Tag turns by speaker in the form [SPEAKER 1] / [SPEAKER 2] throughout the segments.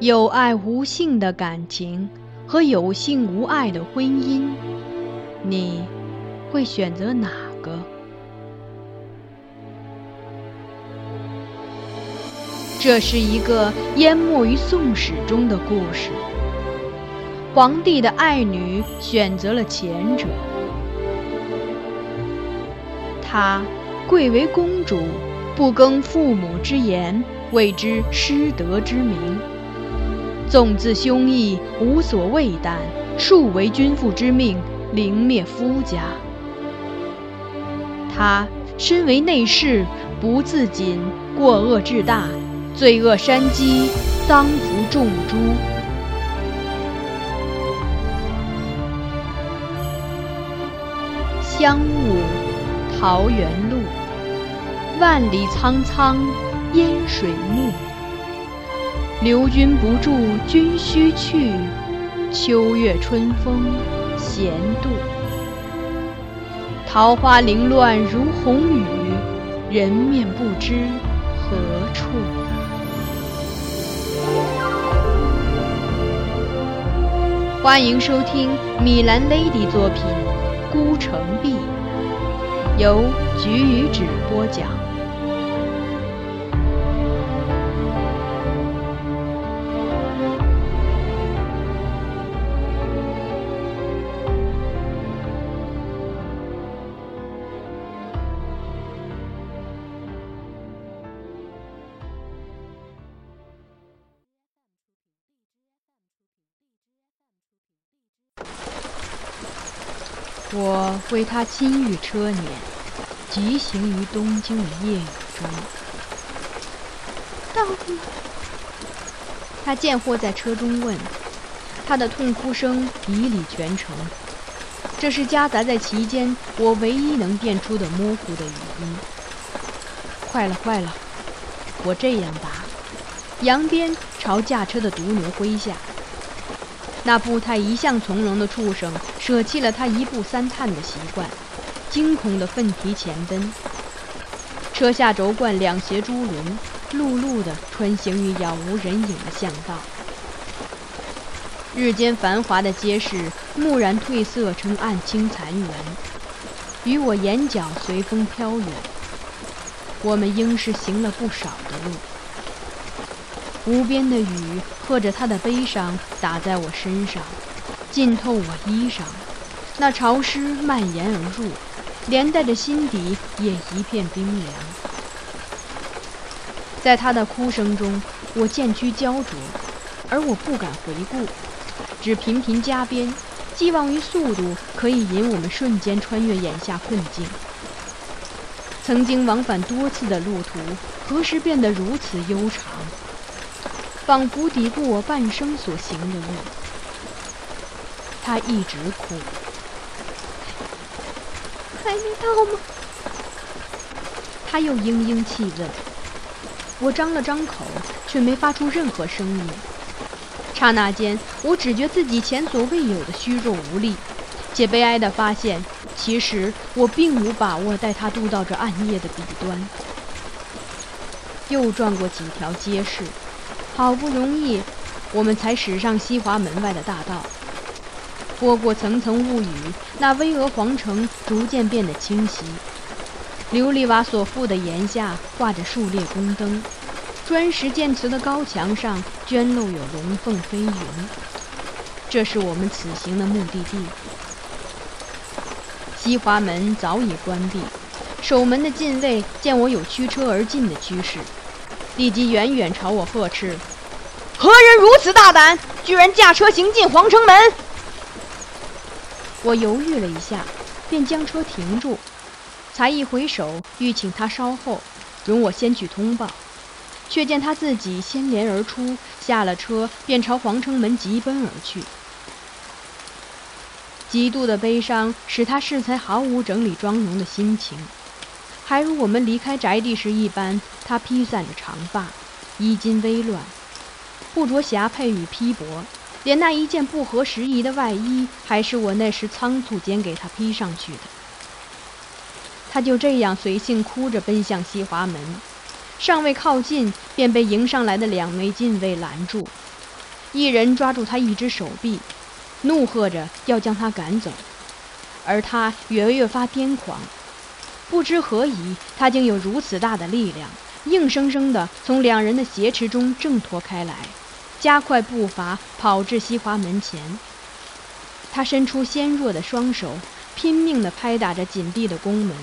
[SPEAKER 1] 有爱无性的感情和有性无爱的婚姻，你会选择哪个？这是一个淹没于宋史中的故事。皇帝的爱女选择了前者，她贵为公主，不更父母之言，谓之失德之名。纵自兄义，无所畏惮，数为君父之命，凌灭夫家。他身为内侍，不自谨，过恶至大，罪恶山积，当服众诛。香雾，桃源路，万里苍苍，烟水暮。留君不住，君须去。秋月春风闲度，桃花凌乱如红雨，人面不知何处。欢迎收听米兰 Lady 作品《孤城闭》，由菊与纸播讲。我为他亲御车辇，疾行于东京的夜雨中。
[SPEAKER 2] 到了。
[SPEAKER 1] 他见货在车中问，他的痛哭声以里全城。这是夹杂在其间我唯一能辨出的模糊的语音。坏了坏了！我这样答，扬鞭朝驾车的毒牛挥下。那步态一向从容的畜生，舍弃了他一步三探的习惯，惊恐地奋蹄前奔。车下轴贯两斜珠轮，碌碌地穿行于杳无人影的巷道。日间繁华的街市，蓦然褪色成暗青残垣，与我眼角随风飘远。我们应是行了不少的路。无边的雨，和着他的悲伤，打在我身上，浸透我衣裳。那潮湿蔓延而入，连带着心底也一片冰凉。在他的哭声中，我渐趋焦灼，而我不敢回顾，只频频加鞭，寄望于速度可以引我们瞬间穿越眼下困境。曾经往返多次的路途，何时变得如此悠长？仿佛抵过我半生所行的路，他一直哭，
[SPEAKER 2] 还没到吗？
[SPEAKER 1] 他又嘤嘤气问。我张了张口，却没发出任何声音。刹那间，我只觉自己前所未有的虚弱无力，且悲哀地发现，其实我并无把握带他渡到这暗夜的彼端。又转过几条街市。好不容易，我们才驶上西华门外的大道。拨过层层雾雨，那巍峨皇城逐渐变得清晰。琉璃瓦所覆的檐下挂着数列宫灯，砖石建瓷的高墙上镌镂有龙凤飞云。这是我们此行的目的地。西华门早已关闭，守门的禁卫见我有驱车而进的趋势。立即远远朝我呵斥：“何人如此大胆，居然驾车行进皇城门？”我犹豫了一下，便将车停住，才一回首，欲请他稍后，容我先去通报，却见他自己先连而出，下了车便朝皇城门急奔而去。极度的悲伤使他适才毫无整理妆容的心情。还如我们离开宅地时一般，他披散着长发，衣襟微乱，不着霞帔与披帛，连那一件不合时宜的外衣，还是我那时仓促间给他披上去的。他就这样随性哭着奔向西华门，尚未靠近，便被迎上来的两枚禁卫拦住，一人抓住他一只手臂，怒喝着要将他赶走，而他越越发癫狂。不知何以，他竟有如此大的力量，硬生生地从两人的挟持中挣脱开来，加快步伐跑至西华门前。他伸出纤弱的双手，拼命地拍打着紧闭的宫门，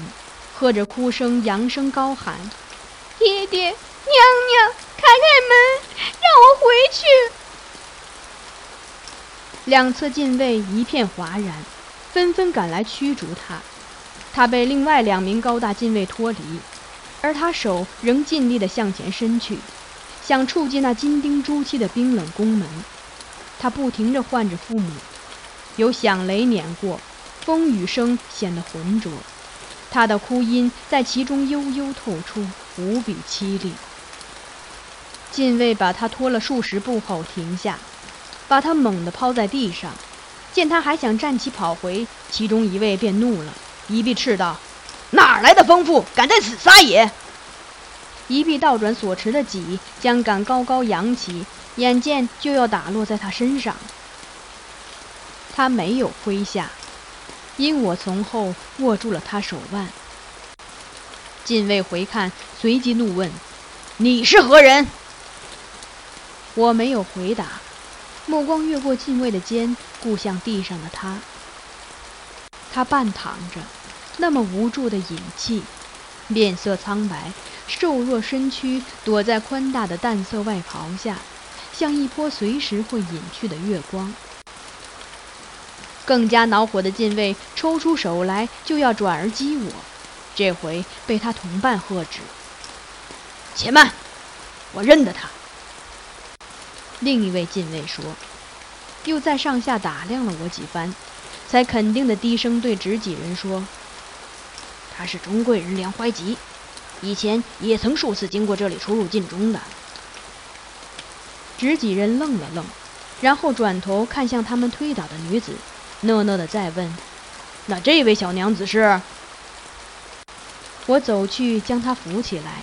[SPEAKER 1] 喝着哭声，扬声高喊：“
[SPEAKER 2] 爹爹，娘娘，开开门，让我回去！”
[SPEAKER 1] 两侧禁卫一片哗然，纷纷赶来驱逐他。他被另外两名高大禁卫脱离，而他手仍尽力地向前伸去，想触及那金钉朱漆的冰冷宫门。他不停地唤着父母，有响雷碾过，风雨声显得浑浊，他的哭音在其中悠悠透出，无比凄厉。禁卫把他拖了数十步后停下，把他猛地抛在地上，见他还想站起跑回，其中一位便怒了。一臂斥道：“哪来的疯妇，敢在此撒野！”一臂倒转所持的戟，将杆高高扬起，眼见就要打落在他身上。他没有挥下，因我从后握住了他手腕。禁卫回看，随即怒问：“你是何人？”我没有回答，目光越过禁卫的肩，顾向地上的他。他半躺着，那么无助的隐气，面色苍白，瘦弱身躯躲在宽大的淡色外袍下，像一波随时会隐去的月光。更加恼火的禁卫抽出手来就要转而击我，这回被他同伴喝止：“且慢，我认得他。”另一位禁卫说，又在上下打量了我几番。才肯定的低声对执戟人说：“他是中贵人梁怀吉，以前也曾数次经过这里出入禁中的。”执戟人愣了愣，然后转头看向他们推倒的女子，讷讷的再问：“那这位小娘子是？”我走去将她扶起来，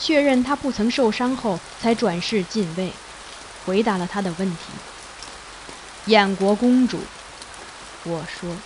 [SPEAKER 1] 确认她不曾受伤后，才转视禁卫，回答了他的问题：“燕国公主。”我说。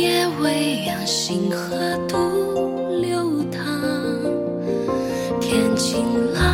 [SPEAKER 3] 夜未央星河独流淌天晴朗